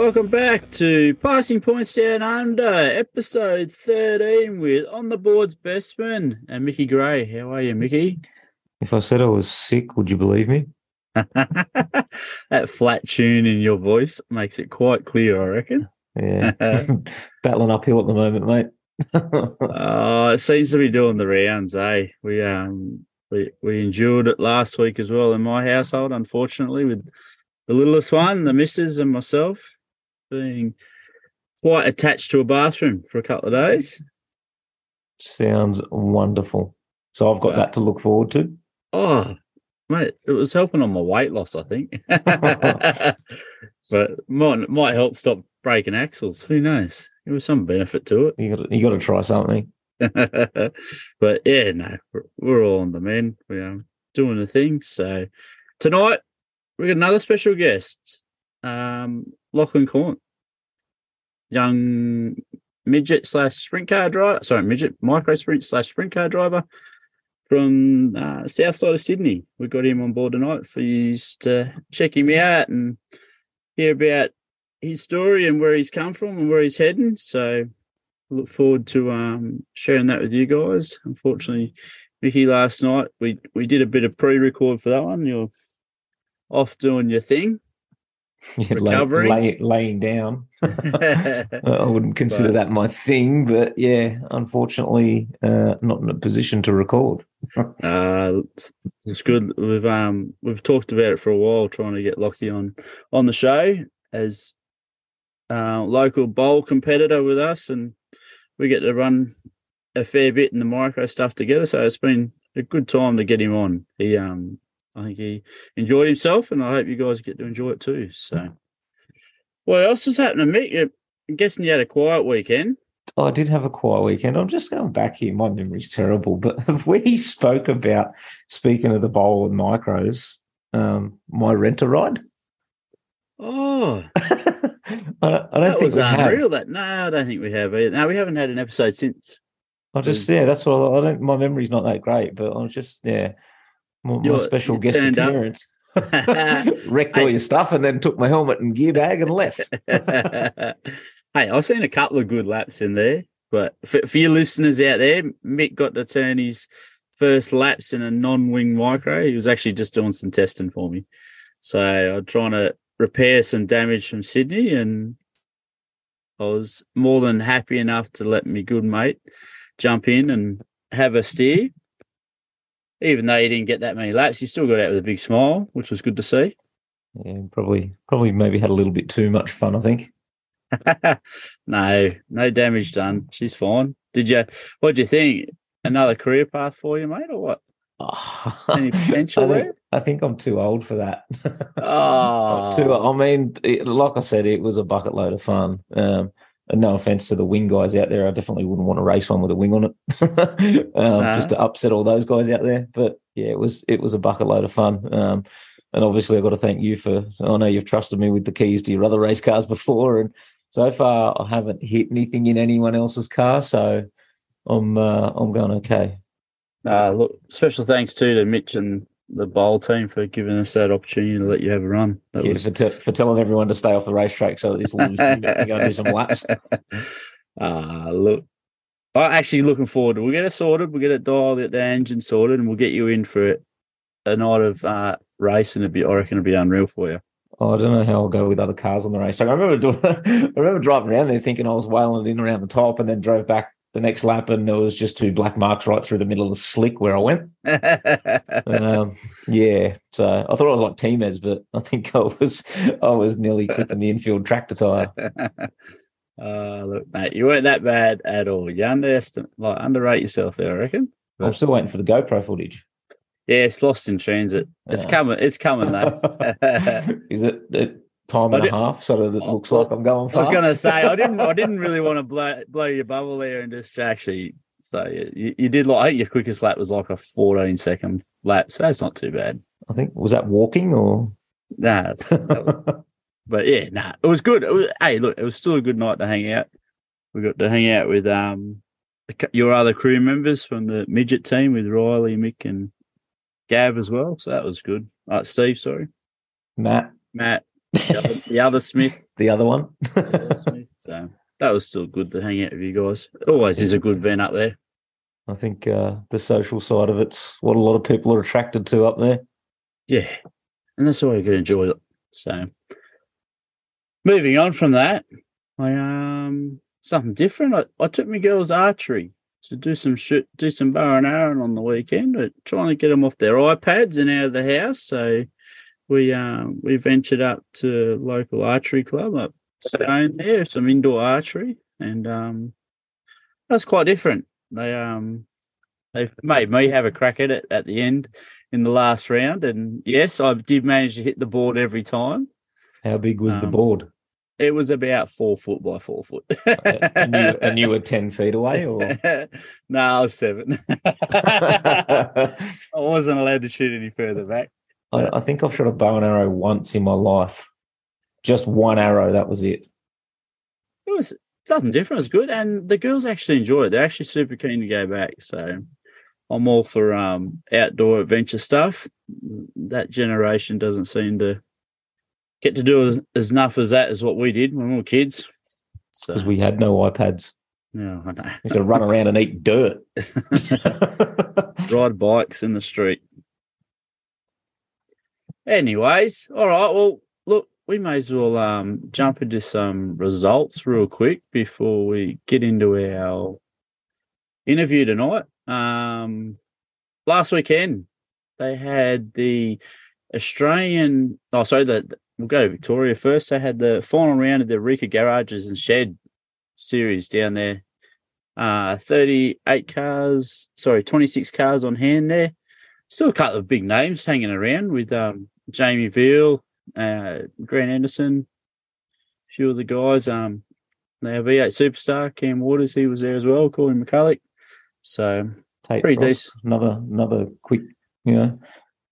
welcome back to Passing Points Down Under, episode 13 with On the Board's Bestmann and Mickey Gray. How are you, Mickey? If I said I was sick, would you believe me? that flat tune in your voice makes it quite clear, I reckon. Yeah. Battling uphill at the moment, mate. uh, it seems to be doing the rounds, eh? We um we we endured it last week as well in my household, unfortunately, with the littlest one, the missus and myself being quite attached to a bathroom for a couple of days. Sounds wonderful. So I've got that to look forward to. Oh, mate, it was helping on my weight loss, I think. but might might help stop breaking axles. Who knows? There was some benefit to it. You got you got to try something. but yeah, no, we're, we're all on the men. We are doing the thing. So tonight we got another special guest, um, Lachlan Caunt, young midget slash sprint car driver. Sorry, midget micro sprint slash sprint car driver from uh, south side of Sydney. We got him on board tonight for you to check him out and hear about his story and where he's come from and where he's heading. So look forward to um, sharing that with you guys. Unfortunately, Mickey, last night we we did a bit of pre-record for that one. You're off doing your thing. Yeah, lay, lay, laying down. I wouldn't consider but, that my thing, but yeah, unfortunately, uh, not in a position to record. uh, it's good. We've um we've talked about it for a while, trying to get Lockie on on the show as uh, local bowl competitor with us, and we get to run a fair bit in the micro stuff together. So it's been a good time to get him on. He um I think he enjoyed himself, and I hope you guys get to enjoy it too. So, what else is happening, Mick? I'm guessing you had a quiet weekend. Oh, I did have a quiet weekend. I'm just going back here. My memory's terrible, but have we spoke about speaking of the bowl and micros, um, my renter ride? Oh, I, don't, I don't that think was unreal. Have. That no, I don't think we have. Either. No, we haven't had an episode since. I just yeah, that's what I don't. My memory's not that great, but I was just yeah, my, my special guest appearance. Wrecked all your stuff and then took my helmet and gear bag and left. hey, I've seen a couple of good laps in there, but for, for your listeners out there, Mick got to turn his first laps in a non-wing micro. He was actually just doing some testing for me, so I'm trying to repair some damage from Sydney, and I was more than happy enough to let me good mate jump in and have a steer even though he didn't get that many laps, he still got out with a big smile, which was good to see. Yeah, probably, probably maybe had a little bit too much fun. I think. no, no damage done. She's fine. Did you? What do you think? Another career path for you, mate, or what? Oh, Any potential I think, there? I think I'm too old for that. oh, too. I mean, it, like I said, it was a bucket load of fun. Um, no offense to the wing guys out there, I definitely wouldn't want to race one with a wing on it, um, no. just to upset all those guys out there. But yeah, it was it was a bucket load of fun. Um, and obviously, I've got to thank you for. I know you've trusted me with the keys to your other race cars before, and so far I haven't hit anything in anyone else's car, so I'm uh, I'm going okay. Uh, look, special thanks too to Mitch and the bowl team for giving us that opportunity to let you have a run. That yeah, was... for, t- for telling everyone to stay off the racetrack so that this little can go do some laps. Uh, look, I'm actually looking forward to We'll get it sorted. We'll get it dialed, get the engine sorted, and we'll get you in for a night of uh, racing. It'll be, I reckon it'll be unreal for you. Oh, I don't know how I'll go with other cars on the racetrack. I remember doing, I remember driving around there thinking I was wailing in around the top, and then drove back the next lap, and there was just two black marks right through the middle of the slick where I went. um, yeah, so I thought I was like Teamers, but I think I was I was nearly clipping the infield tractor tire. Uh, look, mate, you weren't that bad at all. You underestimate, like underrate yourself there, I reckon. But... I'm still waiting for the GoPro footage. Yeah, it's lost in transit. It's coming. It's coming though. Is it, it time and a half so that it looks like I'm going fast. I was going to say I didn't. I didn't really want to blow blow your bubble there and just actually say you, you did like. I think your quickest lap was like a 14 second lap, so that's not too bad. I think was that walking or nah. but yeah, nah, it was good. It was, hey, look, it was still a good night to hang out. We got to hang out with um your other crew members from the midget team with Riley, Mick, and Gav as well. So that was good. Uh, Steve, sorry, Matt, Matt, the, other, the other Smith. the other one. the other Smith. So that was still good to hang out with you guys. It always is a good event up there. I think uh, the social side of it's what a lot of people are attracted to up there. Yeah. And that's why you can enjoy it. So moving on from that, I um something different. I, I took my girls archery to do some shoot, do some bow and arrow on the weekend, trying to get them off their iPads and out of the house. So we um we ventured up to local archery club up staying there, some indoor archery, and um that's quite different. They um they made me have a crack at it at the end in the last round, and yes, I did manage to hit the board every time. How big was the Um, board? It was about four foot by four foot. and, you, and you were 10 feet away? Or? no, I was seven. I, wasn't allowed to shoot any further back. I think I've shot a bow and arrow once in my life. Just one arrow, that was it. It was something different. It was good, and the girls actually enjoyed it. They're actually super keen to go back. So I'm all for um, outdoor adventure stuff. That generation doesn't seem to get to do as, enough as that as what we did when we were kids. So Because we had no iPads. yeah, I know. We used to run around and eat dirt. ride bikes in the street. Anyways, all right. Well, look, we may as well um, jump into some results real quick before we get into our interview tonight. Um, last weekend, they had the Australian. Oh, sorry. The, we'll go to Victoria first. They had the final round of the Rika Garages and Shed series down there uh 38 cars sorry 26 cars on hand there still a couple of big names hanging around with um jamie veal uh grant anderson a few of the guys um now v8 superstar cam waters he was there as well colin mcculloch so Tate Pretty Frost, Another, another quick, you know,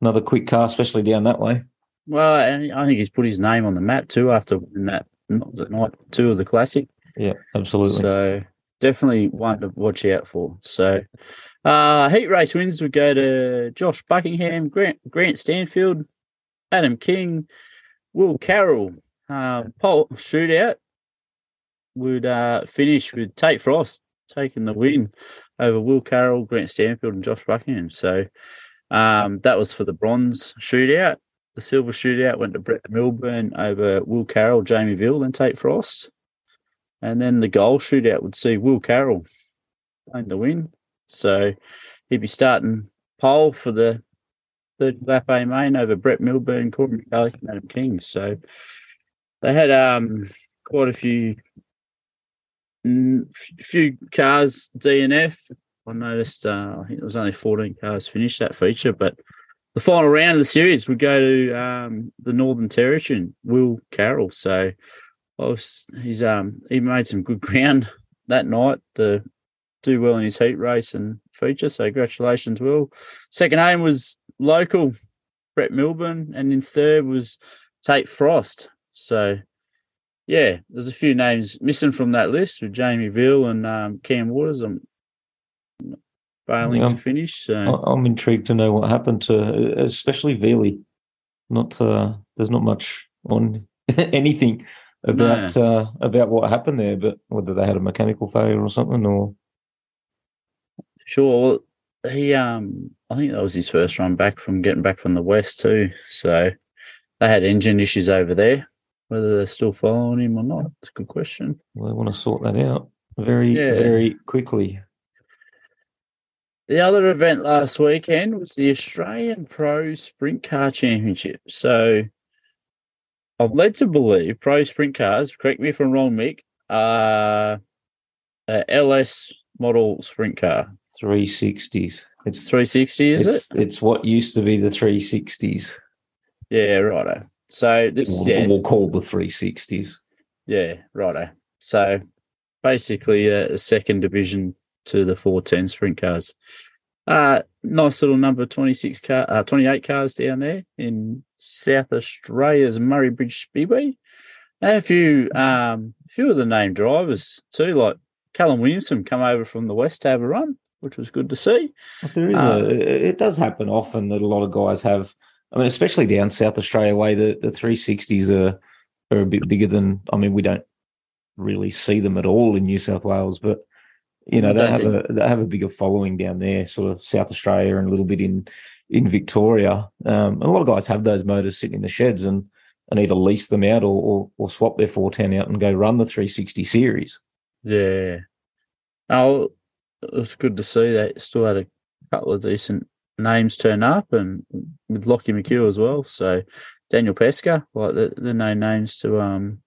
another quick car, especially down that way. well and i think he's put his name on the map too after that the night two of the classic Yeah, absolutely. So definitely one to watch out for. So uh heat race wins would go to Josh Buckingham, Grant Grant Stanfield, Adam King, Will Carroll. Uh Paul shootout would uh finish with Tate Frost taking the win over Will Carroll, Grant Stanfield, and Josh Buckingham. So um that was for the bronze shootout. The silver shootout went to Brett Milburn over Will Carroll, Jamie Veal, and Tate Frost. And then the goal shootout would see Will Carroll claim the win. So he'd be starting pole for the lap A main over Brett Milburn, Corbin McCulloch, and Adam King. So they had um quite a few mm, few cars DNF. I noticed uh, I think there was only 14 cars finished that feature, but the final round of the series would go to um, the Northern Territory and Will Carroll. So was, he's um he made some good ground that night to do well in his heat race and feature. So congratulations, Will. Second aim was local Brett Milburn, and in third was Tate Frost. So yeah, there's a few names missing from that list with Jamie Veal and um, Cam Waters. I'm failing Yeah. to finish. So I'm intrigued to know what happened to, especially Veely. Not uh, there's not much on anything about uh, about what happened there, but whether they had a mechanical failure or something, or Sure. He um I think that was his first run back from getting back from the west too. So they had engine issues over there. Whether they're still following him or not, it's a good question. Well, they want to sort that out very Yeah. very quickly. The other event last weekend was the Australian Pro Sprint Car Championship. So I'm led to believe Pro Sprint Cars, correct me if I'm wrong, Mick, are LS model sprint car. 360s. It's 360, is it's, it? It's what used to be the 360s. Yeah, righto. So this We'll, yeah. we'll call the 360s. Yeah, righto. So basically a, a second division to the 410 sprint cars. Uh nice little number 26 car uh, 28 cars down there in South Australia's Murray Bridge Speedway. And a few um a few of the named drivers too, like Callum Williamson come over from the West to have a run, which was good to see. But There is Uh, a. It does happen often that a lot of guys have. I mean, especially down South Australia way, the the 360s are are a bit bigger than. I mean, we don't really see them at all in New South Wales, but you know they have a they have a bigger following down there, sort of South Australia and a little bit in in Victoria. Um, a lot of guys have those motors sitting in the sheds and and either lease them out or or, or swap their 410 out and go run the 360 series. Yeah. Oh, it was good to see that. Still had a couple of decent names turn up, and with Lockie McHugh as well. So Daniel Pestka, like the, the no names to um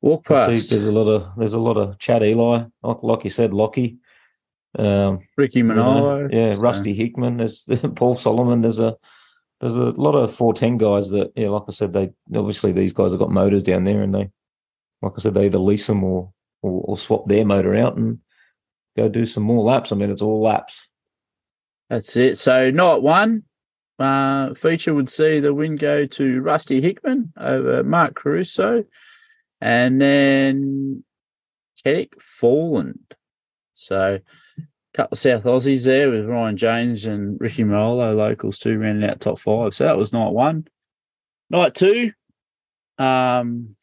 walk past. there's a lot of there's a lot of Chad Ely, like, like you said, Lockie. Um, Ricky Manolo, yeah, so. Rusty Hickman. There's Paul Solomon. There's a there's a lot of four ten guys that, yeah, like I said, they obviously these guys have got motors down there, and they, like I said, they either lease them or or, or swap their motor out and go do some more laps. I mean, it's all laps. That's it. So night one, uh, feature would see the win go to Rusty Hickman over Mark Caruso, and then Kedic Forland. So couple of South Aussies there with Ryan James and Ricky Molo locals too, rounding out top five. So that was night one. Night two, um,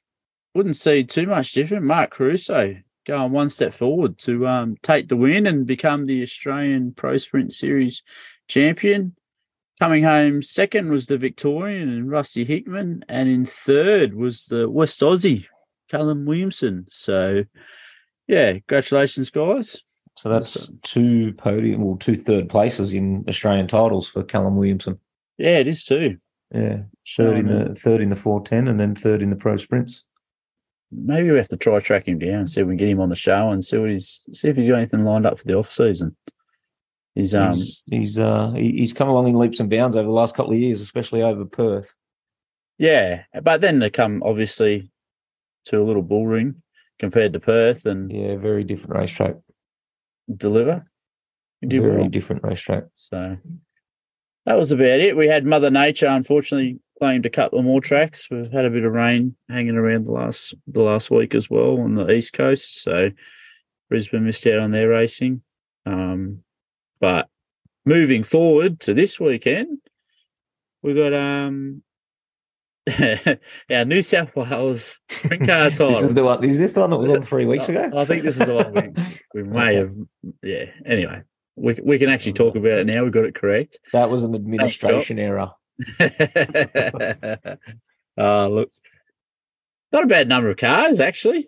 wouldn't see too much different. Mark Caruso going one step forward to um, take the win and become the Australian Pro Sprint Series champion. Coming home second was the Victorian and Rusty Hickman, and in third was the West Aussie Callum Williamson. So, yeah, congratulations, guys. So that's two podium, well, two third places in Australian titles for Callum Williamson. Yeah, it is too. Yeah, third in the third in the four ten, and then third in the pro sprints. Maybe we have to try track him down, see if we can get him on the show, and see what he's see if he's got anything lined up for the off season. He's um he's he's, uh, he's come along in leaps and bounds over the last couple of years, especially over Perth. Yeah, but then they come obviously to a little bull ring compared to Perth, and yeah, very different racetrack deliver. Very well. different racetrack. So that was about it. We had Mother Nature, unfortunately, claimed a couple more tracks. We've had a bit of rain hanging around the last the last week as well on the east coast. So Brisbane missed out on their racing. Um, but moving forward to this weekend, we've got um our New South Wales sprint car title. this is the one. Is this the one that was on three weeks ago? I think this is the one we, we may have. Yeah. Anyway, we we can actually talk about it now. We got it correct. That was an administration error. Uh, look, not a bad number of cars actually.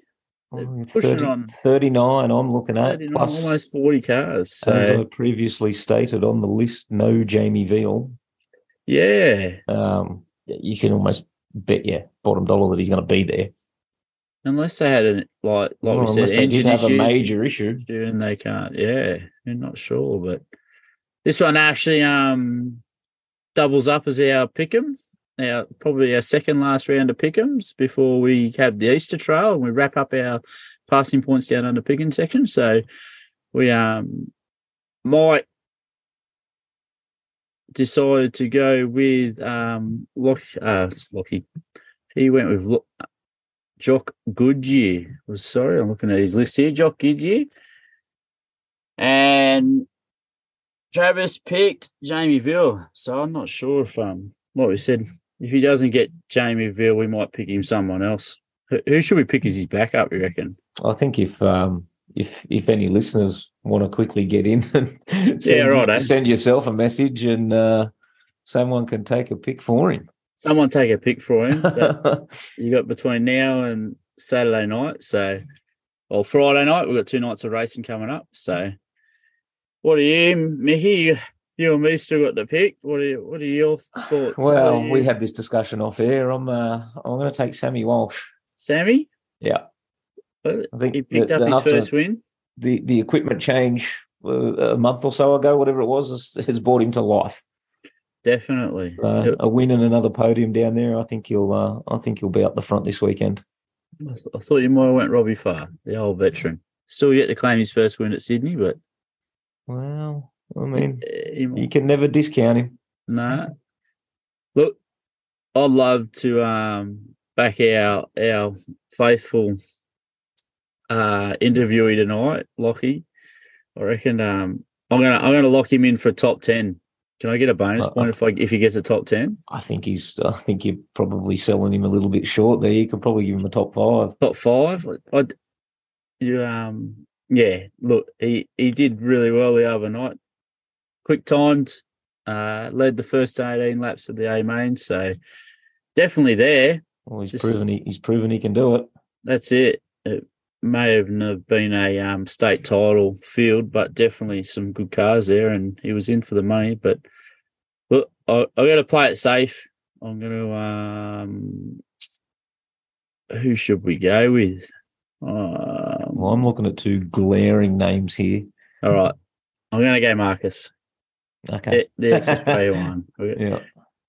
Oh, pushing 30, on 39 I'm looking at plus almost 40 cars. So. As I previously stated on the list, no Jamie Veal. Yeah. Um, you can almost bet your bottom dollar that he's going to be there. Unless they had a like like well, we said, engine have a major issue, and they can't. Yeah, I'm not sure, but this one actually um doubles up as our pick'em. Our probably our second last round of pick'ems before we have the Easter Trail and we wrap up our passing points down under picking section. So we um might decided to go with um Lock uh Lockie. He went with Lo- Jock Goodyear. Was sorry, I'm looking at his list here. Jock Goodyear. And Travis picked Jamie Veal. So I'm not sure if um what we said. If he doesn't get Jamie Veal, we might pick him someone else. Who should we pick as his backup, you reckon? I think if um if if any listeners want to quickly get in and send, yeah, right, eh? send yourself a message and uh, someone can take a pick for him. Someone take a pick for him. you got between now and Saturday night. So, well, Friday night, we've got two nights of racing coming up. So, what are you, Mickey? You and me still got the pick. What are you, what are your thoughts? Well, you... we have this discussion off air. I'm uh, I'm going to take Sammy Walsh. Sammy? Yeah. I think he picked the, up his first win. The the equipment change uh, a month or so ago, whatever it was, has, has brought him to life. Definitely, uh, a win and another podium down there. I think he'll. Uh, I think he'll be up the front this weekend. I thought you might have went Robbie Farr, the old veteran. Still yet to claim his first win at Sydney, but well, I mean, you can never discount him. No. Nah. Look, I'd love to um, back our our faithful uh, interviewee tonight, Lockie. I reckon um, I'm gonna I'm gonna lock him in for top ten Can I get a bonus Uh, point if I if he gets a top ten? I think he's. I think you're probably selling him a little bit short there. You could probably give him a top five. Top five? I you um yeah, look, he he did really well the other night. Quick timed, uh led the first eighteen laps of the A main, so definitely there. Well, he's Just- proven he, he's proven he can do it. That's it. It may have not been a um, state title field, but definitely some good cars there, and he was in for the money. But look, I, I got to play it safe. I'm going to. Um, who should we go with? Um, Well, I'm looking at two glaring names here. all right, I'm going to go Marcus. Okay. There- There's one. We'll, Yeah.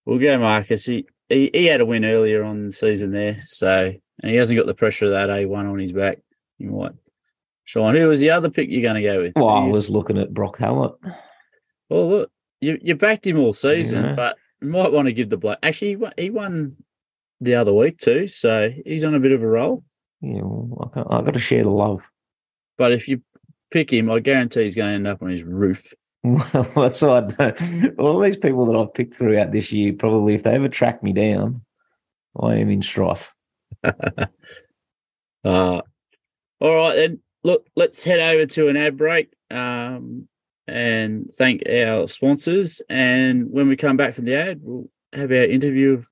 we'll go Marcus. He, he he had a win earlier on the season there, so and he hasn't got the pressure of that A1 on his back. You might. Sean, who was the other pick you're going to go with? Well, I was looking at Brock Hallett. Well, look, you you backed him all season, Yeah. but you might want to give the bloke. Actually, he won, he won the other week too, so he's on a bit of a roll. Yeah, well, I, I got to share the love. But if you pick him, I guarantee he's going to end up on his roof. Well, that's what I know. All these people that I've picked throughout this year, probably if they ever track me down, I am in strife. Uh, all right, then. Look, let's head over to an ad break um, and thank our sponsors. And when we come back from the ad, we'll have our interview.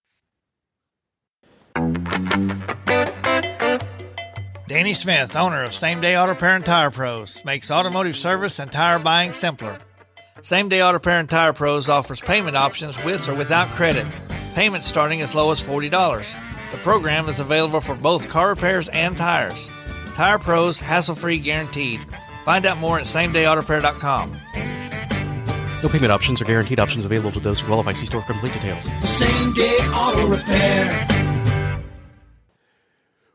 Danny Smith, owner of Same Day Auto Repair and Tire Pros, makes automotive service and tire buying simpler. Same Day Auto Repair and Tire Pros offers payment options with or without credit. Payments starting as low as $40. The program is available for both car repairs and tires. Tire Pros hassle free guaranteed. Find out more at samedayautorepair.com. No payment options or guaranteed options available to those who qualify. See store for complete details. Same day auto repair.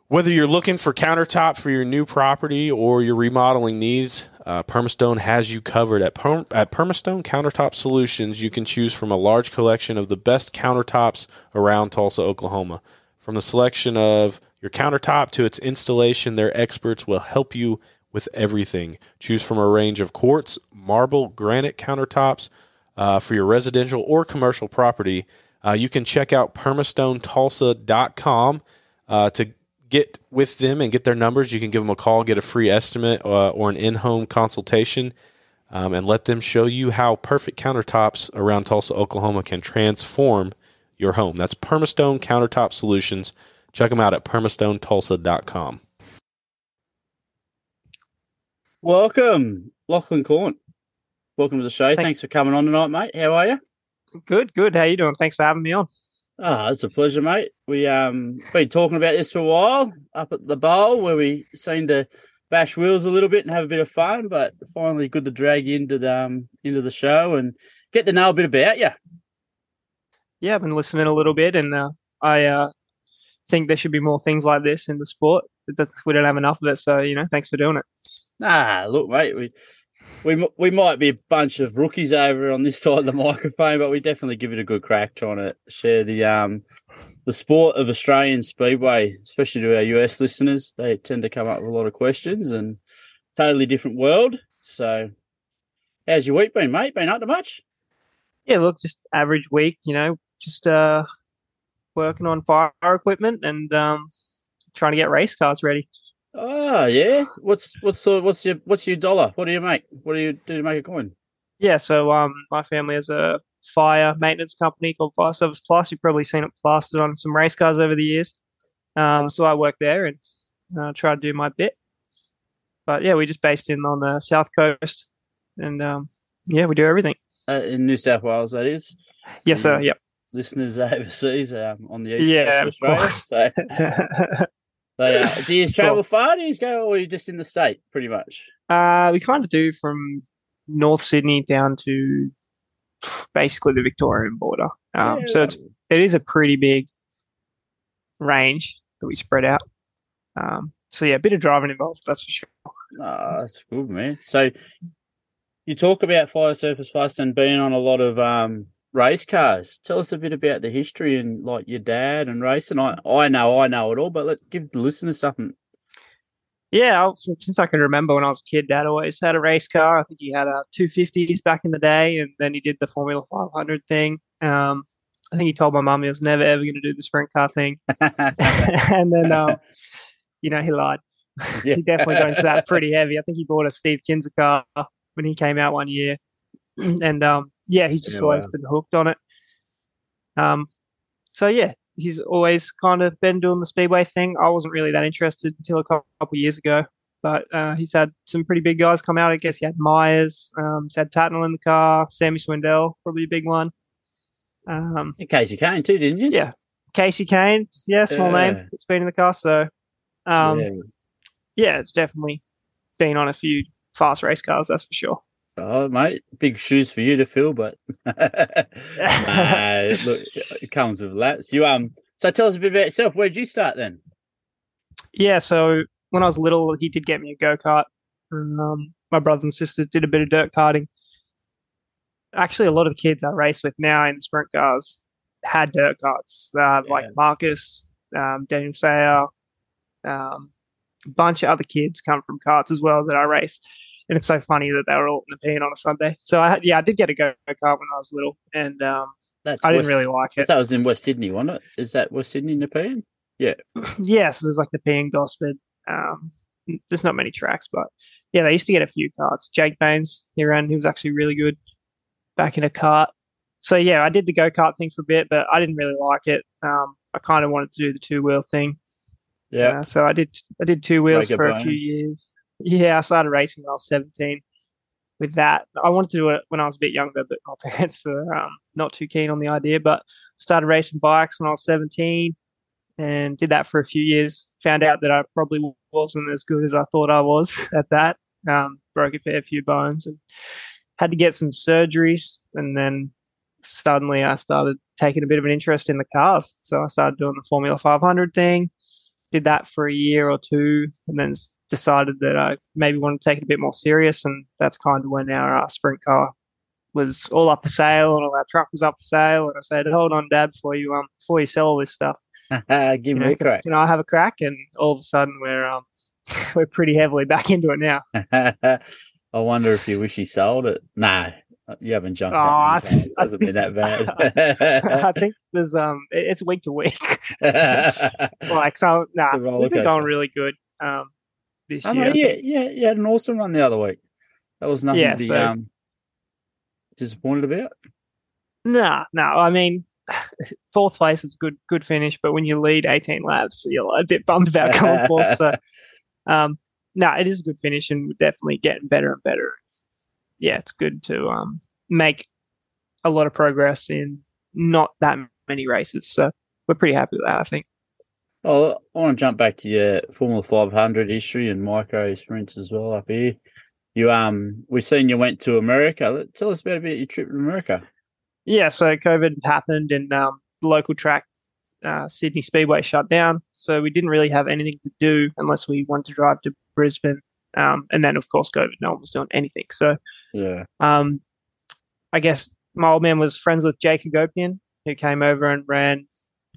Whether you're looking for countertop for your new property or your remodeling needs, uh, Permastone has you covered. At, at Permastone Countertop Solutions, you can choose from a large collection of the best countertops around Tulsa, Oklahoma. From the selection of your countertop to its installation, their experts will help you with everything. Choose from a range of quartz, marble, granite countertops uh, for your residential or commercial property. Uh, you can check out permastonetulsa.com uh, to get with them and get their numbers. You can give them a call, get a free estimate uh, or an in home consultation, um, and let them show you how perfect countertops around Tulsa, Oklahoma can transform your home. That's Permastone Countertop Solutions. Check them out at permastonetulsa.com. Welcome, Lachlan Caunt. Welcome to the show. Thank- Thanks for coming on tonight, mate. How are you? Good, good. How you doing? Thanks for having me on. Ah, it's a pleasure, mate. We um been talking about this for a while up at the bowl where we seem to bash wheels a little bit and have a bit of fun, but finally good to drag you into the um into the show and get to know a bit about you. Yeah, I've been listening a little bit, and uh, I uh, think there should be more things like this in the sport. It does, we don't have enough of it, so you know, thanks for doing it. Nah, look, mate, we we we might be a bunch of rookies over on this side of the microphone, but we definitely give it a good crack trying to share the um the sport of Australian speedway, especially to our US listeners. They tend to come up with a lot of questions and totally different world. So, how's your week been, mate? Been up to much? Yeah, look, just average week. You know, just uh, working on fire equipment and um, trying to get race cars ready. Oh yeah. What's what's the, what's your what's your dollar? What do you make? What do you do to make a coin? Yeah, so um, my family has a fire maintenance company called Fire Service Plus. You've probably seen it plastered on some race cars over the years. Um, so I work there and uh, try to do my bit. But yeah, we're just based in on the south coast, and um, yeah, we do everything. Uh, in New South Wales, that is. Yes, sir. Mm. Yep. Listeners overseas um, on the east Yeah, coast of of course. So, they, uh, do you travel far? Do you go, or are you just in the state, pretty much? uh, we kind of do from North Sydney down to basically the Victorian border. Um, so it's it is a pretty big range that we spread out. Um, so yeah, a bit of driving involved, that's for sure. Ah, that's good, man. So you talk about Fire Service Plus and being on a lot of um, race cars. Tell us a bit about the history and like your dad and racing. I I know I know it all, but let give the listeners something. Yeah, since I can remember when I was a kid, Dad always had a race car. I think he had a 250s back in the day, and then he did the Formula 500 thing. Um, I think he told my mum he was never ever going to do the sprint car thing, and then um, you know he lied. Yeah. he definitely got into that pretty heavy. I think he bought a Steve Kinser car when he came out one year, and um, yeah, he's just Yeah, always wow. been hooked on it. Um, so yeah, he's always kind of been doing the speedway thing. I wasn't really that interested until a couple of years ago, but uh, he's had some pretty big guys come out. I guess he had Myers, um, he's had Tatnell in the car, Sammy Swindell, probably a big one. Um, Kasey Kahne too, didn't you? yeah, Kasey Kahne, yeah, small Yeah. name that's been in the car. So, um, Yeah. yeah, it's definitely been on a few fast race cars, that's for sure. Oh, mate, big shoes for you to fill, but nah, look, it comes with laps. You um, so tell us a bit about yourself. Where did you start then? Yeah, so when I was little, he did get me a go kart. Um, my brother and sister did a bit of dirt karting. Actually, a lot of the kids I race with now in sprint cars had dirt karts, uh, like Marcus, um, Daniel Sayer, um, a bunch of other kids come from karts as well that I race. And it's so funny that they were all in the pen on a Sunday. So I yeah, I did get a go kart when I was little, and um, That's I didn't West- really like it. That was in West Sydney, wasn't it? Is that West Sydney, the Nepean? yeah, yeah, so there's like the P and Gosford. Um, there's not many tracks, but yeah, they used to get a few carts. Jake Baines, he ran, he was actually really good back in a cart. So yeah, I did the go kart thing for a bit, but I didn't really like it. Um, I kind of wanted to do the two wheel thing. Yeah. Uh, so I did I did two wheels Break for a bone. few years. Yeah, I started racing when I was 17 with that. I wanted to do it when I was a bit younger, but my parents were um, not too keen on the idea. But started racing bikes when I was 17 and did that for a few years. Found out that I probably wasn't as good as I thought I was at that. Um, broke a fair few bones and had to get some surgeries. And then suddenly I started taking a bit of an interest in the cars. So I started doing the Formula 500 thing, did that for a year or two, and then decided that I maybe wanted to take it a bit more serious. And that's kind of when our uh, sprint car was all up for sale and all our truck was up for sale. And I said, hold on, Dad, before you um before you sell all this stuff, Give you me know, a crack. can I have a crack? And all of a sudden we're um we're pretty heavily back into it now. I wonder if you wish he sold it. Nah, you haven't jumped. Oh, I that many th- times. I hasn't been that bad. I think there's um it's week to week. like so nah, we've been going really good um this I year. mean, I yeah, yeah, you had an awesome run the other week. That was nothing Yeah, to be so- um, disappointed about. Nah, no, I mean fourth place is good good finish, but when you lead 18 laps, you're a bit bummed about coming fourth. So um no, it is a good finish and we're definitely getting better and better. Yeah, it's good to um make a lot of progress in not that many races. So we're pretty happy with that, I think. Oh, I want to jump back to your Formula 500 history and micro sprints as well up here. You um, we've seen you went to America. Tell us about about your trip to America. Yeah, so COVID happened and um, the local track, uh, Sydney Speedway, shut down. So we didn't really have anything to do unless we wanted to drive to Brisbane. Um, and then, of course, COVID, no one was doing anything. So Yeah, um, I guess my old man was friends with Jake Hagopian, who came over and ran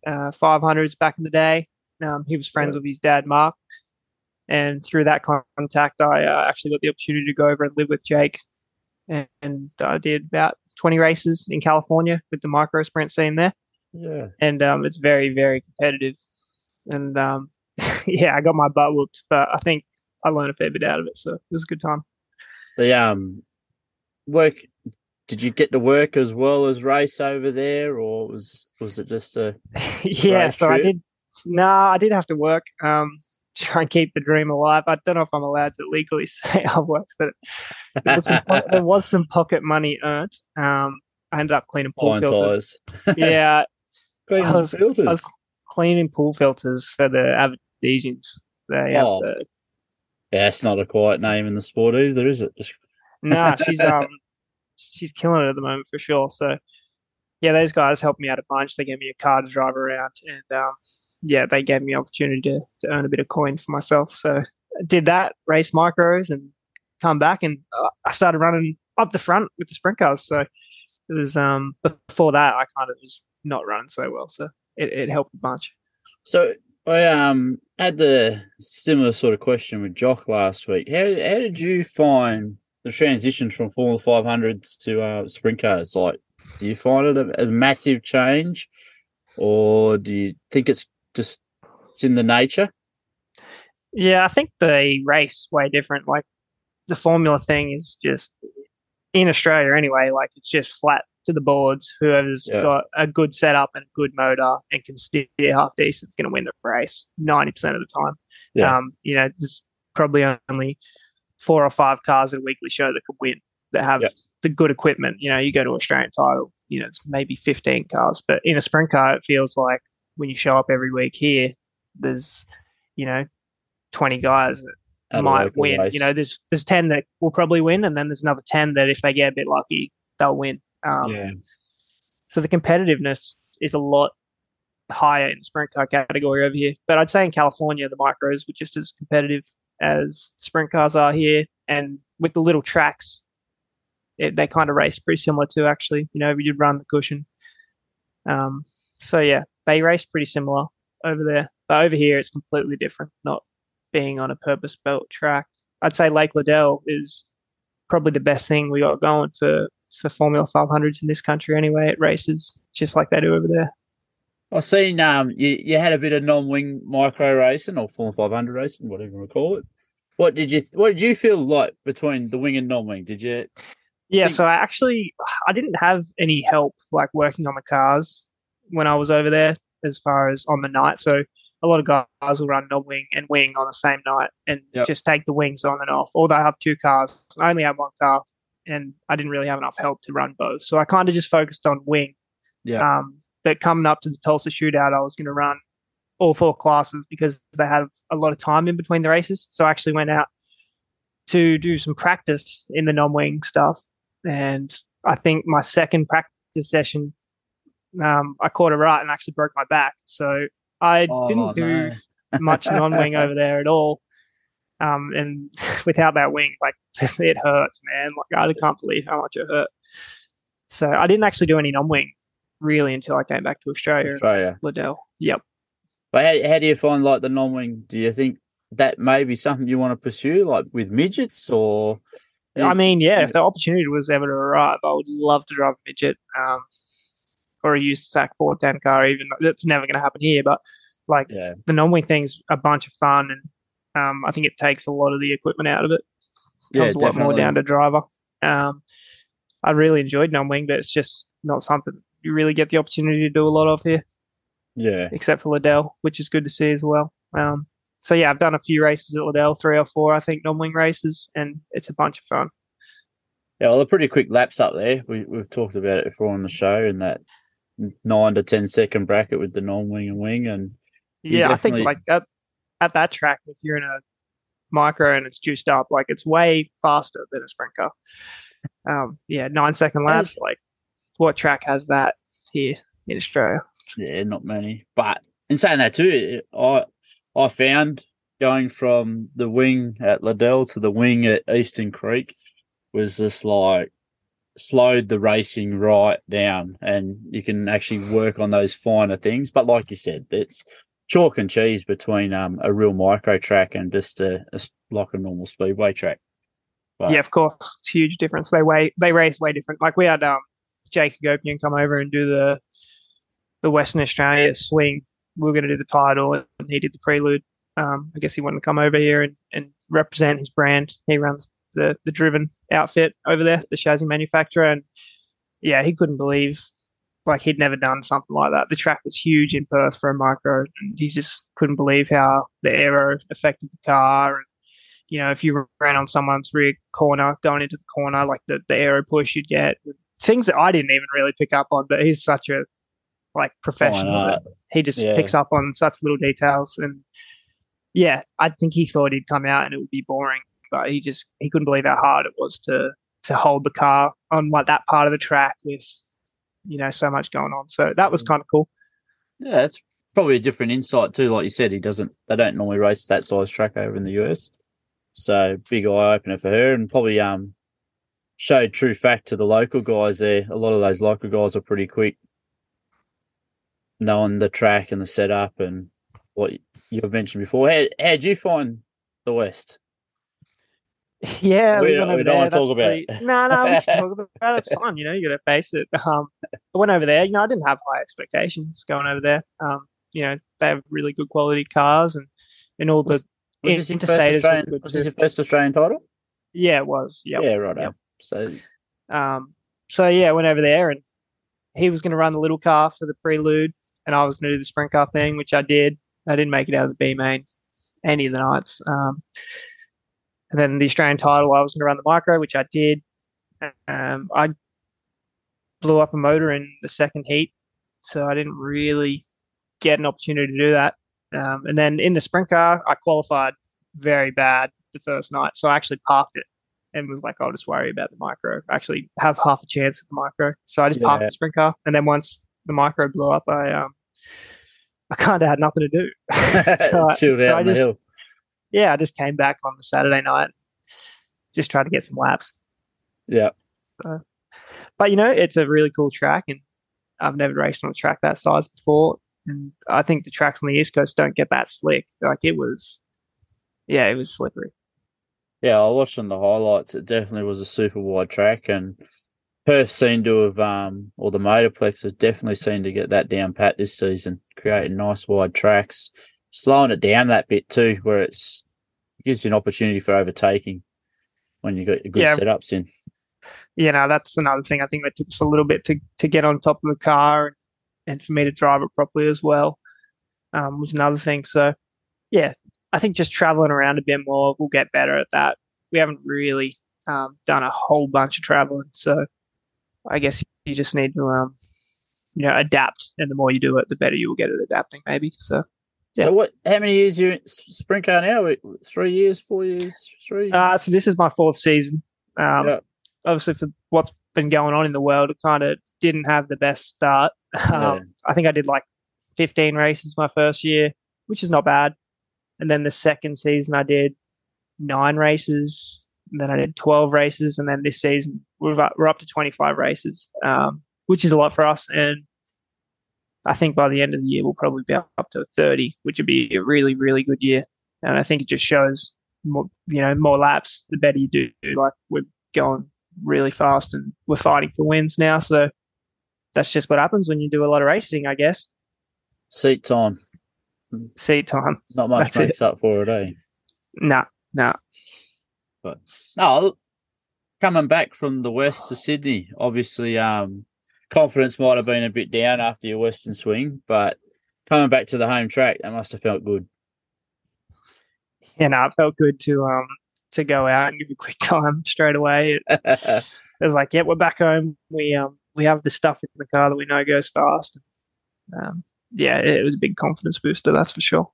uh, 500s back in the day. Um, he was friends with his dad, Mark. And through that contact, I uh, actually got the opportunity to go over and live with Jake. And, and I did about 20 races in California with the micro sprint scene there. yeah. And um, it's very, very competitive. And um, yeah, I got my butt whooped, but I think I learned a fair bit out of it. So it was a good time. The um, work. Did you get to work as well as race over there, or was was it just a? yeah, so I did. No, I did have to work. Um, try and keep the dream alive. I don't know if I'm allowed to legally say I worked, but there was some, po- there was some pocket money earned. Um, I ended up cleaning pool Iron filters. Yeah, Cleaning I was- filters. I was cleaning pool filters for the Avedisians. They Oh. the, Yeah, that's not a quiet name in the sport either, is it? no, nah, she's um, she's killing it at the moment for sure. So, yeah, those guys helped me out a bunch. They gave me a car to drive around, and um, yeah, they gave me opportunity to, to earn a bit of coin for myself. So I did that, race micros, and come back, and uh, I started running up the front with the sprint cars. So it was um before that I kind of was not running so well, so it, it helped a bunch. So I um had the similar sort of question with Jock last week. How how did you find the transition from Formula Five Hundreds to uh, sprint cars? Like, do you find it a, a massive change, or do you think it's just it's in the nature? Yeah, I think the race way different. Like the formula thing is just in Australia anyway. Like it's just flat to the boards. Whoever's Yeah. got a good setup and a good motor and can steer half decent is going to win the race ninety percent of the time. Yeah. Um, you know, there's probably only four or five cars at a weekly show that could win that have Yeah. the good equipment. You know, you go to Australian title, you know, it's maybe 15 cars, but in a sprint car, it feels like when you show up every week here, there's, you know, 20 guys that At might win. race? You know, there's there's 10 that will probably win, and then there's another 10 that if they get a bit lucky, they'll win. Um, yeah, so the competitiveness is a lot higher in the sprint car category over here. But I'd say in California, the micros were just as competitive as sprint cars are here. And with the little tracks, it, they kind of race pretty similar to actually. You know, you did run the cushion. Um, so yeah, they race pretty similar over there. But over here, it's completely different, not being on a purpose built track. I'd say Lake Liddell is probably the best thing we got going for for Formula 500s in this country anyway. It races just like they do over there. I've seen um you, you had a bit of non-wing micro racing or Formula Five Hundred racing, whatever you want to call it. What did you What did you feel like between the wing and non-wing? Did you? Yeah, think- so I actually I didn't have any help like working on the cars when I was over there as far as on the night. So a lot of guys will run non-wing and wing on the same night and Yep. just take the wings on and off. Or they have two cars. I only have one car and I didn't really have enough help to run both. So I kind of just focused on wing. Yeah. Um, but coming up to the Tulsa shootout, I was going to run all four classes because they have a lot of time in between the races. So I actually went out to do some practice in the non-wing stuff, and I think my second practice session, um, I caught a right and actually broke my back. So I Oh, didn't do no. much non-wing over there at all. Um, and without that wing, like it hurts, man. Like I can't believe how much it hurt. So I didn't actually do any non-wing really until I came back to Australia. Australia. Liddell. Yep. But how, how do you find like the non-wing? Do you think that may be something you want to pursue, like with midgets, or? I mean, yeah, if the opportunity was ever to arrive, I would love to drive a midget um, or a USAC 410 car, even. That's never going to happen here, but like yeah, the non wing thing's a bunch of fun. And um, I think it takes a lot of the equipment out of it. yeah, Comes a lot more down to driver. Um, I really enjoyed non wing, but it's just not something you really get the opportunity to do a lot of here, Yeah, except for Liddell, which is good to see as well. Um, so yeah, I've done a few races at Liddell, three or four, I think, non-wing races, and it's a bunch of fun. yeah. Well, a pretty quick laps up there. We we've talked about it before on the show in that nine to ten second bracket with the non-wing and wing, and You Yeah, I think like at at that track, if you're in a micro and it's juiced up, like it's way faster than a sprint car. Um, yeah, nine second laps. Like, what track has that here in Australia? Yeah, not many. But in saying that too, I I found going from the wing at Liddell to the wing at Eastern Creek was just like slowed the racing right down and you can actually work on those finer things. But like you said, it's chalk and cheese between um a real micro track and just a, a like a normal speedway track. But, Yeah, of course, it's huge difference. They way they race way different. Like we had um Jake Hagopian come over and do the the Western Australia swing. We were going to do the title, and he did the prelude. Um, I guess he wanted to come over here and, and represent his brand. He runs the the driven outfit over there, the chassis manufacturer, and yeah, he couldn't believe like he'd never done something like that. The track was huge in Perth for a micro, and he just couldn't believe how the aero affected the car. And you know, if you ran on someone's rear corner going into the corner, like the the aero push you'd get, things that I didn't even really pick up on. But he's such a like professional. that he just Yeah. picks up on such little details, and yeah, I think he thought he'd come out and it would be boring, but he just he couldn't believe how hard it was to to hold the car on like that part of the track with you know so much going on. So that was kind of cool. Yeah, it's probably a different insight too. Like you said, he doesn't. They don't normally race that size track over in the US, so big eye opener for her, and probably um showed true fact to the local guys there. A lot of those local guys are pretty quick, knowing the track and the setup and what you've mentioned before. How how'd you find the West? Yeah, We don't- we don't wanna there. talk about the- it. No, no, we can talk about it. It's fun. You know, you got to face it. Um, I went over there. You know, I didn't have high expectations going over there. Um, you know, they have really good quality cars and and all the Was this, your first Australian, was this your first Australian title? yeah, it was. Yep. Yeah, right. Yep. So Um, so yeah, I went over there and he was going to run the little car for the prelude, and I was going to do the sprint car thing, which I did. I didn't make it out of the B main any of the nights. Um, and then the Australian title, I was going to run the micro, which I did. Um, I blew up a motor in the second heat, so I didn't really get an opportunity to do that. Um, and then in the sprint car, I qualified very bad the first night, so I actually parked it and was like, I'll just worry about the micro. Actually, have half a chance at the micro, so I just parked the sprint car. And then once the micro blew up, I um, I kind of had nothing to do. so I, so I just. Yeah, I just came back on the Saturday night, just tried to get some laps. Yeah. But you know, it's a really cool track, and I've never raced on a track that size before. And I think the tracks on the East Coast don't get that slick. Like it was, yeah, it was slippery. Yeah, I watched on the highlights. It definitely was a super wide track, and Perth seemed to have, um, or the Motorplex have definitely seemed to get that down pat this season, creating nice wide tracks, slowing it down that bit too, where it's it gives you an opportunity for overtaking when you got your good Yeah. setups in. you know, that's another thing. I think that took us a little bit to, to get on top of the car and, and for me to drive it properly as well um, was another thing. So, yeah, I think just traveling around a bit more, we'll get better at that. We haven't really um, done a whole bunch of traveling. So, I guess you just need to, um, you know, adapt. And the more you do it, the better you will get at adapting, maybe. So, Yeah. So what? How many years you in sprint car now? Three years, four years, three. Uh, so this is my fourth season. Um, Yeah. Obviously, for what's been going on in the world, it kind of didn't have the best start. Um, Yeah. I think I did like 15 races my first year, which is not bad. And then the second season, I did nine races. And then I did 12 races. And then this season, we're up, we're up to 25 races, um, which is a lot for us. And I think by the end of the year, we'll probably be up to 30, which would be a really, really good year. And I think it just shows more, you know, more laps, the better you do. Like we're going really fast and we're fighting for wins now. So that's just what happens when you do a lot of racing, I guess. Seat time. Seat time. Not much That's it. makes up for it, eh? Nah, nah. But no, coming back from the west to Sydney, obviously, um, confidence might have been a bit down after your western swing, but coming back to the home track, that must have felt good. You know, it felt good to um to go out and give a quick time straight away. It, it was like, yeah, we're back home. We um we have the stuff in the car that we know goes fast. Um, yeah, it was a big confidence booster, that's for sure.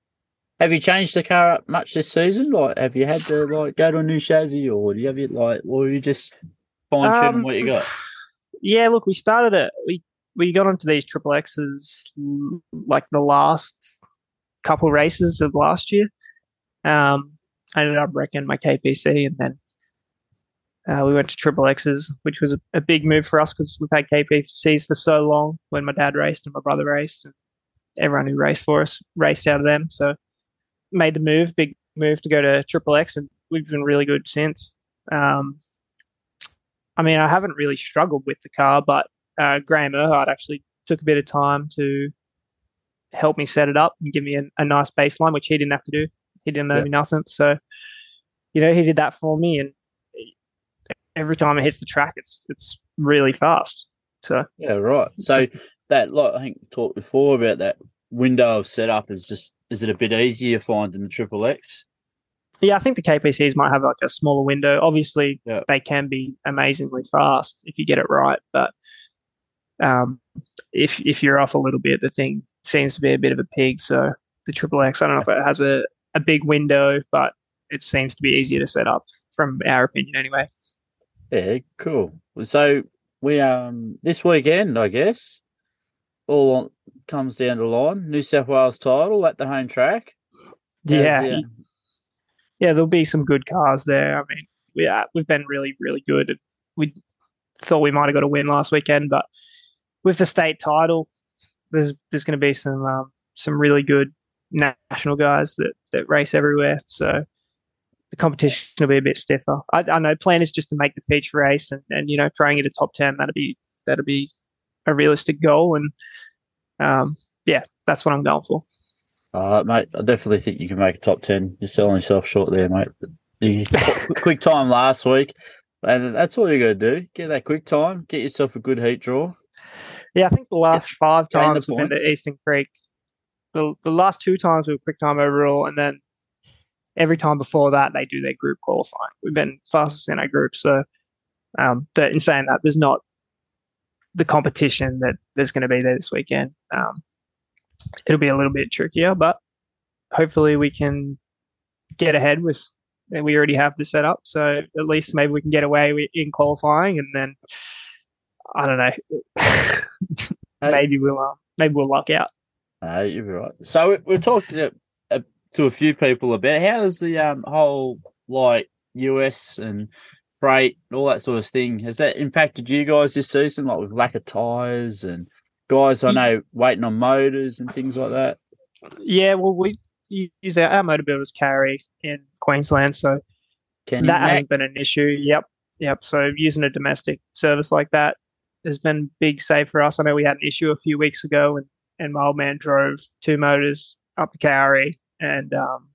have you changed the car up much this season? Like, have you had to like go to a new chassis, or do you have it like, or are you just fine tuning Um, what you got? Yeah, look, we started it. We we got onto these triple X's like the last couple races of last year. Um, I ended up wrecking my KPC, and then uh, we went to triple X's, which was a, a big move for us because we've had KPCs for so long. When my dad raced and my brother raced, and everyone who raced for us raced out of them. So made the move, big move to go to triple X, and we've been really good since. Um, I mean, I haven't really struggled with the car, but uh, Graham Erhard actually took a bit of time to help me set it up and give me a, a nice baseline, which he didn't have to do. He didn't owe Yeah. me nothing. So, you know, he did that for me. And every time it hits the track, it's it's really fast. So, Yeah, right. So that, like I think we talked before about that window of setup is just is it a bit easier finding the triple X? Yeah, I think the KPCs might have like a smaller window. Obviously, Yeah. they can be amazingly fast if you get it right. But um, if if you're off a little bit, the thing seems to be a bit of a pig. So the Triple X, I don't know if it has a, a big window, but it seems to be easier to set up from our opinion anyway. Yeah, cool. So we um this weekend, I guess, all on, comes down the line. New South Wales title at the home track. How's Yeah, the- yeah, there'll be some good cars there. I mean, we uh, we've been really really good. We thought we might have got a win last weekend, but with the state title, there's there's going to be some um, some really good national guys that that race everywhere. So the competition will be a bit stiffer. I, I know plan is just to make the feature race and, and you know trying it a top ten. That'll be that'll be a realistic goal, and um, yeah, that's what I'm going for. Uh, mate, I definitely think you can make a top 10. You're selling yourself short there, mate. You, quick time last week, and that's all you got to do. Get that quick time, get yourself a good heat draw. Yeah, I think the last five the times we've been to. Eastern Creek, the, the last two times we were quick time overall, and then every time before that they do their group qualifying. We've been fastest in our group, so um, but in saying that, there's not the competition that there's going to be there this weekend. Um, it'll be a little bit trickier, but hopefully we can get ahead with. And we already have the setup, so at least maybe we can get away with, in qualifying, and then I don't know. maybe we'll uh, maybe we'll luck out. No, you're right. So we, we've talked to, uh, to a few people about how does the um, whole like US and freight all that sort of thing has that impacted you guys this season, like with lack of tires and guys I know waiting on motors and things like that. Yeah, well, we use our, our motor builders carry in Queensland, so Kenny that Mac, hasn't been an issue. Yep, yep. So using a domestic service like that has been big save for us. I know we had an issue a few weeks ago, and and my old man drove two motors up to Cowrie, and um,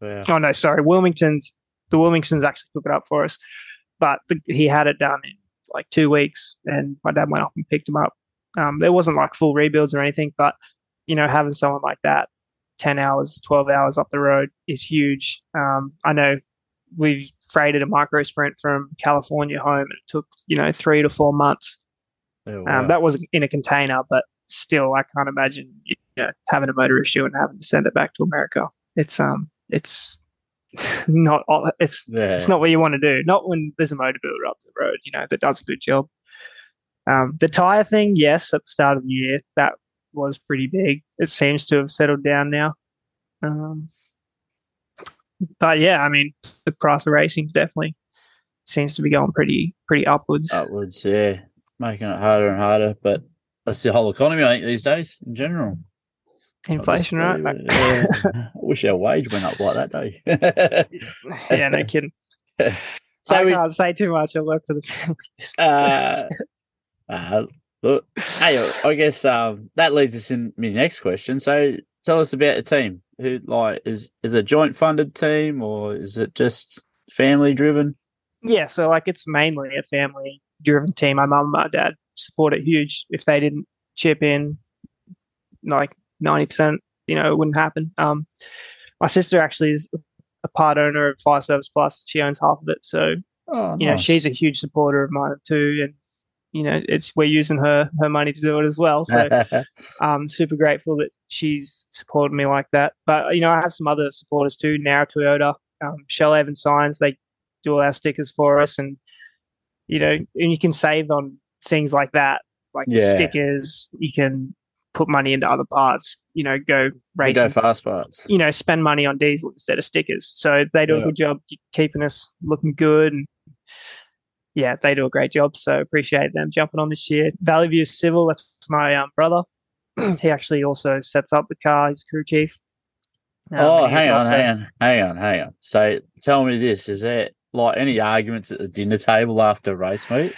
yeah. oh no, sorry, Wilmington's the Wilmingtons actually took it up for us, but the, he had it done in like two weeks, and my dad went up and picked him up. Um, there wasn't like full rebuilds or anything, but you know, having someone like that, ten hours, twelve hours up the road is huge. Um, I know we've freighted a micro sprint from California home, and it took you know three to four months. Yeah, Um, that was in a container, but still, I can't imagine you know having a motor issue and having to send it back to America. It's um, it's not all- it's yeah. it's not what you want to do. Not when there's a motor builder up the road, you know, that does a good job. Um, the tire thing, yes, at the start of the year, that was pretty big. It seems to have settled down now. Um, but yeah, I mean, the price of racing's definitely seems to be going pretty pretty upwards. upwards, yeah, making it harder and harder. But that's the whole economy, I think, these days in general. Inflation, right? Yeah. I wish our wage went up like that, day. yeah, no kidding. so I we, can't say too much. I work for the family uh, uh, look, hey, I guess um, that leads us in my next question. So tell us about the team. Who like is is a joint funded team or is it just family driven? yeah, so like it's mainly a family driven team. My mum and my dad support it huge. If they didn't chip in like ninety percent, you know, it wouldn't happen. Um my sister actually is a part owner of Fire Service Plus. She owns half of it. So, Oh, you know, she's a huge supporter of mine too. And, you know, it's we're using her her money to do it as well. So I'm super grateful that she's supported me like that. But you know, I have some other supporters too. Now Toyota, um, Shell Evan Signs, they do all our stickers for us, and you know, and you can save on things like that, like Yeah. stickers. You can put money into other parts. You know, go racing. go fast parts. you know, spend money on diesel instead of stickers. So they do Yeah. a good job keeping us looking good and. Yeah, they do a great job. So appreciate them jumping on this year. Valley View Civil, that's my um, brother he actually also sets up the car. He's crew chief. Um, oh, hang on, also- hang on, hang on, hang on. So tell me this: is there like any arguments at the dinner table after race meet?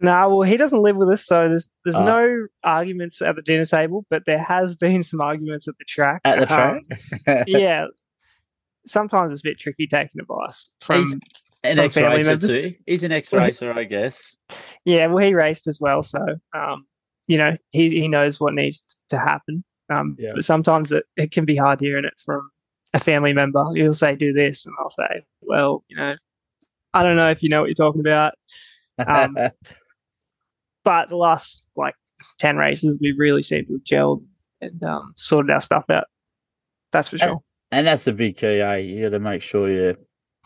No, well, he doesn't live with us, so there's there's Ah. no arguments at the dinner table, but there has been some arguments at the track. At the track? Um, yeah, sometimes it's a bit tricky taking advice from. He's an ex racer too. He's an ex racer, I guess. Yeah, well, he raced as well, so um, you know he he knows what needs to happen. Um, Yeah. but sometimes it, it can be hard hearing it from a family member. He'll say, "Do this," and I'll say, "Well, you know, I don't know if you know what you're talking about." Um, but the last like 10 races we really seem to have gelled and um, sorted our stuff out that's for sure and that's the big key, eh? You got to make sure your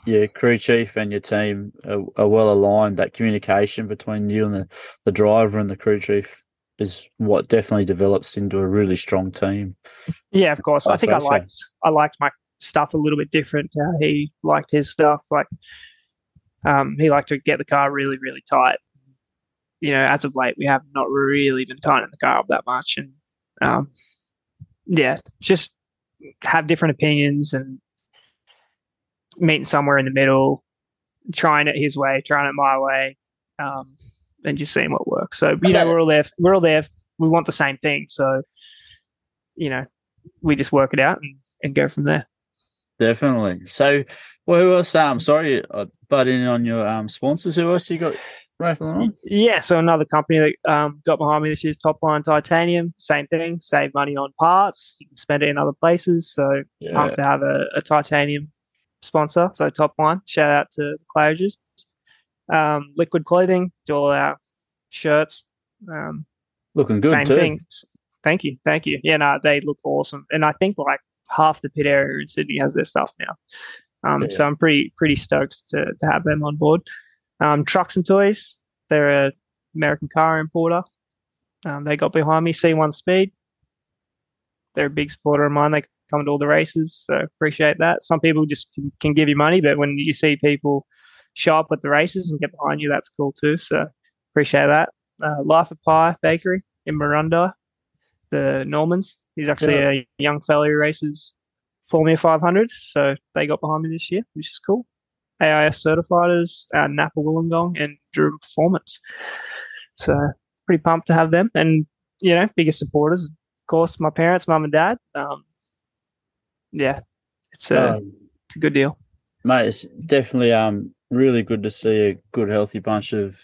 your crew chief and your team are, are well aligned. That communication between you and the, the driver and the crew chief is what definitely develops into a really strong team. yeah of course. I think i liked i liked my stuff a little bit different. To how he liked his stuff like um, he liked to get the car really really tight. You know as of late we have not really been tightening the car up that much. And um, yeah just have different opinions and meeting somewhere in the middle, trying it his way, trying it my way, um, and just seeing what works. So you know, we're all there. We're all there. We want the same thing. So you know, we just work it out and, and go from there. Definitely. So, well, who else? Um, sorry, uh, butt in on your um sponsors. Who else you got rifling on? Yeah, so another company that um, got behind me this year's Top Line Titanium. Same thing. Save money on parts. You can spend it in other places. So Yeah. pumped to have a, a titanium sponsor. So Top Line. Shout out to the Closures. Um, liquid clothing. Do all our shirts. Um, Looking good same too. thing. Thank you, thank you. Yeah, no, they look awesome, and I think like half the pit area in Sydney has their stuff now. Um, Yeah. So I'm pretty pretty stoked to to have them on board. Um, Trucks and Toys, they're a American car importer. Um, they got behind me. C1 Speed, they're a big supporter of mine. They come to all the races, so appreciate that. Some people just can, can give you money, but when you see people show up at the races and get behind you, that's cool too. So appreciate that. Uh, Life of Pie Bakery in Marundi, the Normans. He's actually a young fellow who races Formula 500s, so they got behind me this year, which is cool. AIS certified as uh, Napa Wollongong and Drew Performance. So pretty pumped to have them, and you know, biggest supporters, of course, my parents, mum and dad. Um, yeah, it's a Um, it's a good deal. mate, it's definitely um really good to see a good, healthy bunch of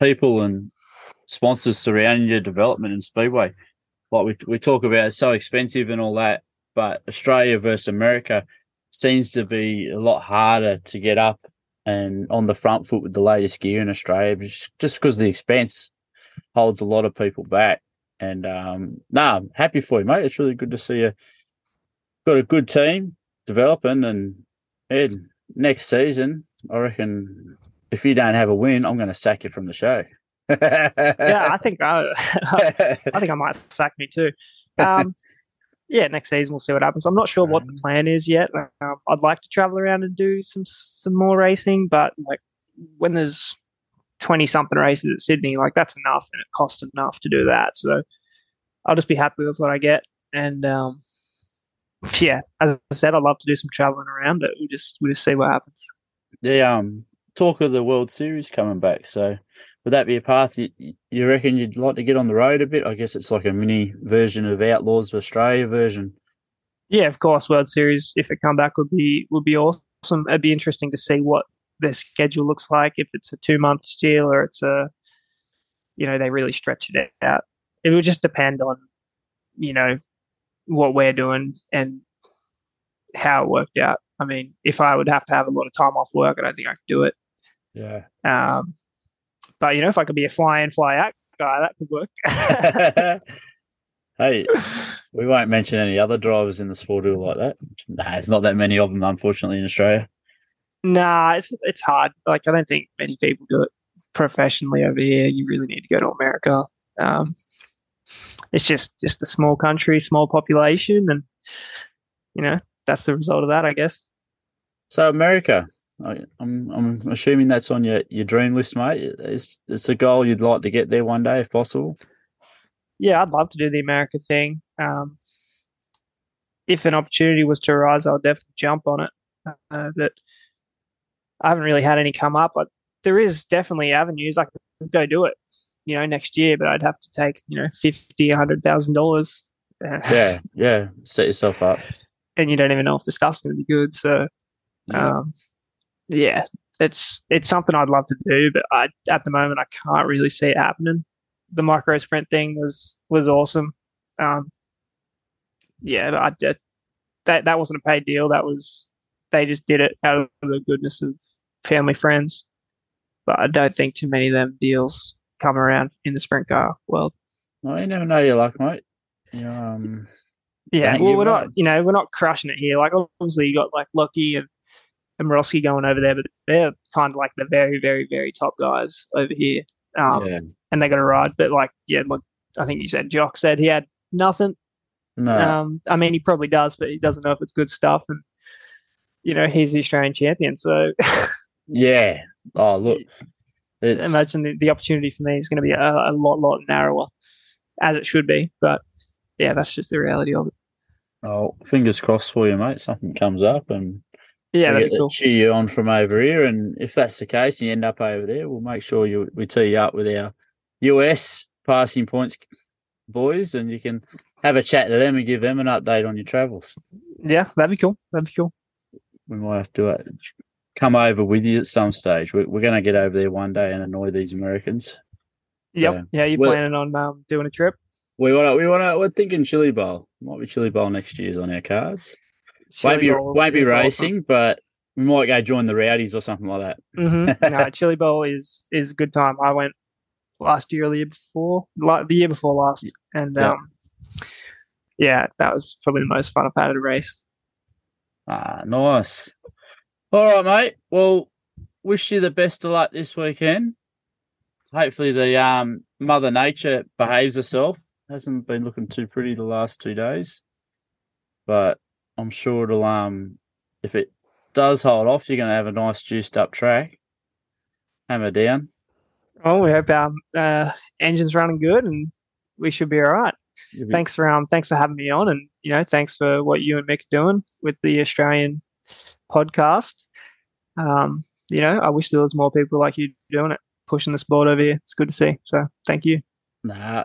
people and sponsors surrounding your development in Speedway. Like we we talk about, it's so expensive and all that, but Australia versus America seems to be a lot harder to get up and on the front foot with the latest gear in Australia, just because the expense holds a lot of people back. And um, nah, I'm happy for you, mate. It's really good to see you got a good team developing and Ed, next season, I reckon if you don't have a win, I'm going to sack you from the show. Yeah, I think I, I think I might sack me too. Um, yeah, next season we'll see what happens. I'm not sure what the plan is yet. Um, I'd like to travel around and do some some more racing, but like when there's twenty something races at Sydney, like that's enough, and it costs enough to do that. So I'll just be happy with what I get, and um, yeah, as I said, I'd love to do some traveling around, but we just we just see what happens. the um talk of the World Series coming back. So would that be a path you, you reckon you'd like to get on the road a bit? I guess it's like a mini version of Outlaws of Australia version. Yeah, of course, World Series if it come back would be would be awesome. It'd be interesting to see what their schedule looks like. If it's a two month deal or it's a, you know, they really stretch it out. It would just depend on, you know, what we're doing and how it worked out. I mean, if I would have to have a lot of time off work, I don't think I could do it. Yeah. Um, but you know, if I could be a fly in, fly out guy, that could work. hey, we won't mention any other drivers in the sport who are like that. Nah, there's not that many of them, unfortunately, in Australia. Nah, it's it's hard. Like I don't think many people do it professionally over here. You really need to go to America. Um, it's just just a small country, small population, and you know that's the result of that, I guess. So America, I, I'm I'm assuming that's on your, your dream list, mate. It's it's a goal you'd like to get there one day if possible. Yeah, I'd love to do the America thing. Um, if an opportunity was to arise, I'll definitely jump on it. Uh, but I haven't really had any come up. But there is definitely avenues I could go do it. You know, next year, but I'd have to take you know fifty, a hundred thousand dollars. Yeah, yeah. Set yourself up. and you don't even know if the stuff's going to be good. So, Yeah. um, yeah, it's it's something I'd love to do, but I at the moment I can't really see it happening. The micro sprint thing was was awesome. Um, yeah, but I just that that wasn't a paid deal. That was they just did it out of the goodness of family friends. But I don't think too many of them deals come around in the sprint car world. Well, you never know your luck, mate. You um, Yeah, well, we're not, you know, we're not crushing it here. Like, obviously, you got like Lucky and and Morosky going over there, but they're kind of like the very, very, very top guys over here. Um, yeah. and they got a ride. But like, yeah, look, I think you said Jock said he had nothing. No. Um, I mean, he probably does, but he doesn't know if it's good stuff. And you know, he's the Australian champion, so yeah. Oh, look. It's, imagine the, the opportunity for me is going to be a, a lot, lot narrower, as it should be. But yeah, that's just the reality of it. Oh, fingers crossed for you, mate. Something comes up and Yeah, that'd be cool. cheer you on from over here. And if that's the case, and you end up over there, we'll make sure you we tee you up with our US passing points boys, and you can have a chat to them and give them an update on your travels. Yeah, that'd be cool. That'd be cool. We might have to uh, come over with you at some stage. We're, we're going to get over there one day and annoy these Americans. Yep. Yeah. Yeah, you planning on um, doing a trip? We want to. We want to. We're thinking Chili Bowl. Might be Chili Bowl next year's on our cards. won't be won't be is awesome. racing, but we might go join the Rowdies or something like that. Mm-hmm. no, Chili Bowl is is a good time. I went last year the year before, like the year before last, and Yeah. um, yeah, that was probably the most fun I've had at a race. Ah, nice. All right, mate. Well, wish you the best of luck this weekend. Hopefully, the um Mother Nature behaves herself. Hasn't been looking too pretty the last two days, but I'm sure it'll um if it does hold off, you're going to have a nice juiced up track. Hammer down. Oh, we hope our uh, engine's running good, and we should be all right. Be- Thanks for um, thanks for having me on, and you know, thanks for what you and Mick are doing with the Australian podcast. Um, you know, I wish there was more people like you doing it, pushing the sport over here. It's good to see. So, thank you. Nah.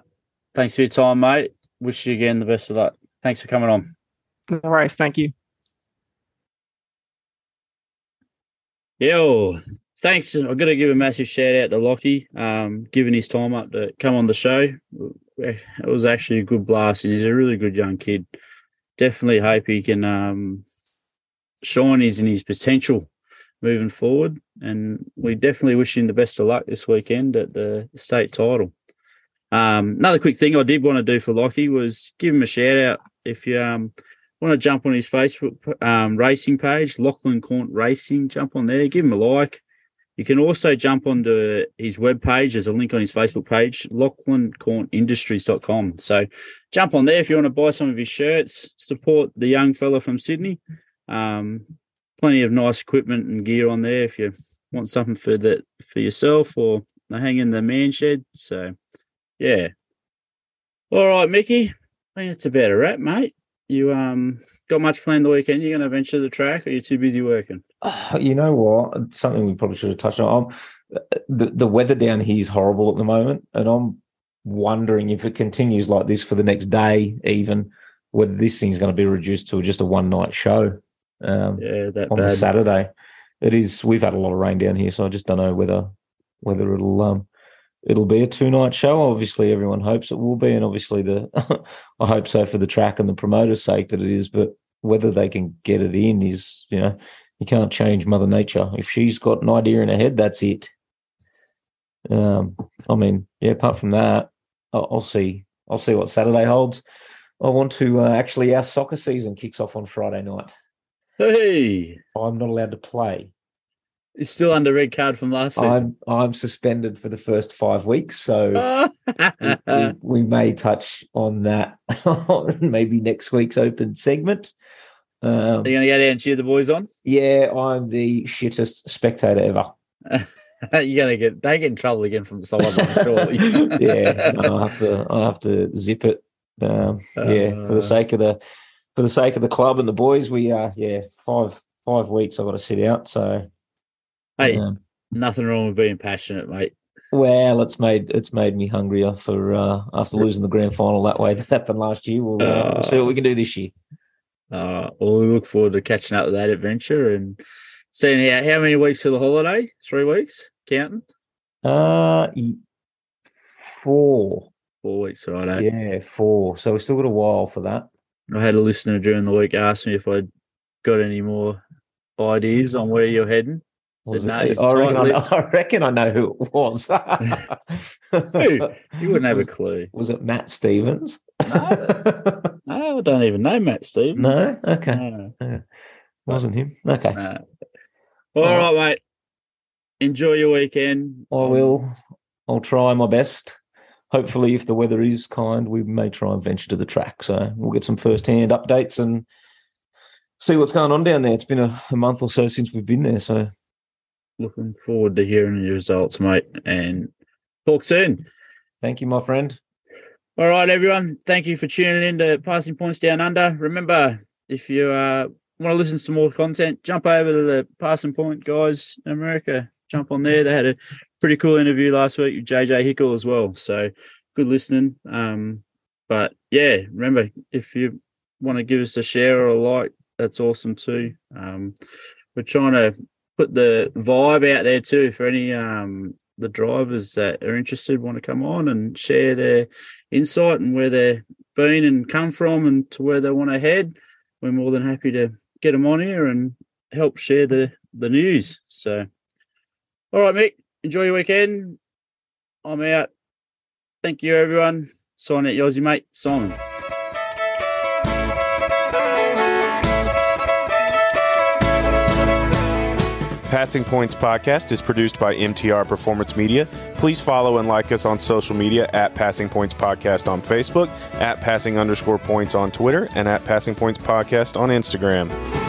Thanks for your time, mate. Wish you again the best of luck. Thanks for coming on. No worries. Thank you. Yo, thanks. I've got to give a massive shout out to Lockie, um, giving his time up to come on the show. It was actually a good blast, and he's a really good young kid. Definitely hope he can um, shine is in his potential moving forward. And we definitely wish him the best of luck this weekend at the state title. Um, another quick thing I did want to do for Lockie was give him a shout out if you um, want to jump on his Facebook um, racing page, Lachlan Caunt Racing. Jump on there, give him a like. You can also jump onto his webpage. There's a link on his Facebook page, lachlancauntindustries.com. So jump on there if you want to buy some of his shirts, support the young fella from Sydney. Um, plenty of nice equipment and gear on there if you want something for that for yourself or to hang in the man shed. So yeah. All right, Mickey. I think it's about a wrap, mate. You um got much planned the weekend? You're going to venture the track, or you too busy working? Oh, you know what? Something we probably should have touched on. I'm, the the weather down here is horrible at the moment, and I'm wondering if it continues like this for the next day, even whether this thing's going to be reduced to just a one night show um, Yeah, that on the bad. Saturday. It is. We've had a lot of rain down here, so I just don't know whether whether it'll um it'll be a two night show. Obviously, everyone hopes it will be, and obviously the I hope so for the track and the promoter's sake that it is. But whether they can get it in is, you know, you can't change Mother Nature. If she's got an idea in her head, that's it. Um, I mean, yeah. Apart from that, I'll, I'll see. I'll see what Saturday holds. I want to uh, actually. Our soccer season kicks off on Friday night. Hey, I'm not allowed to play. it's still under red card from last season. I'm I'm suspended for the first five weeks, so we, we, we may touch on that on maybe next week's open segment. Um, you going to go down and cheer the boys on? yeah, I'm the shittest spectator ever. You're going to get they get in trouble again from the sideline, surely. yeah, no, I have to I have to zip it. Um, yeah, for Uh. the sake of the for the sake of the club and the boys, we are yeah five five weeks. I've got to sit out. So Hey, um, nothing wrong with being passionate, mate. Well, it's made it's made me hungrier for uh, after losing the grand final that way that happened last year. We'll, uh, we'll see what we can do this year. Uh, well, we look forward to catching up with that adventure and seeing how how many weeks to the holiday? Three weeks, counting. Uh, four, Four weeks, right? yeah, four. So we've still got a while for that. I had a listener during the week ask me if I'd got any more ideas on where you're heading. Said, no, I, reckon I, tight-lipped." I reckon I know who it was. Who? You wouldn't have a clue. was it Matt Stevens? No, I don't even know Matt Stevens. no, okay, No, wasn't him. Okay, no. All right, mate. Enjoy your weekend. I will. Um, I'll try my best. Hopefully, if the weather is kind, we may try and venture to the track. So we'll get some first-hand updates and see what's going on down there. It's been a, a month or so since we've been there, so Looking forward to hearing your results, mate. And talk soon. thank you, my friend. All right, everyone. Thank you for tuning in to Passing Points Down Under. Remember, if you uh, want to listen to some more content, jump over to the Passing Point guys in America. Jump on there. They had a pretty cool interview last week with JJ Hickle as well. So good listening. Um, but yeah, remember if you want to give us a share or a like, that's awesome too. Um, we're trying to put the vibe out there too for any um the drivers that are interested want to come on and share their insight and where they've been and come from and to where they want to head. We're more than happy to get them on here and help share the the news. So, all right, Mick, enjoy your weekend. I'm out. Thank you, everyone. Sign out, Yossi, mate. Simon. Passing Points podcast is produced by MTR Performance Media. Please follow and like us on social media at Passing Points Podcast on Facebook, at Passing underscore points on Twitter, and at Passing Points Podcast on Instagram.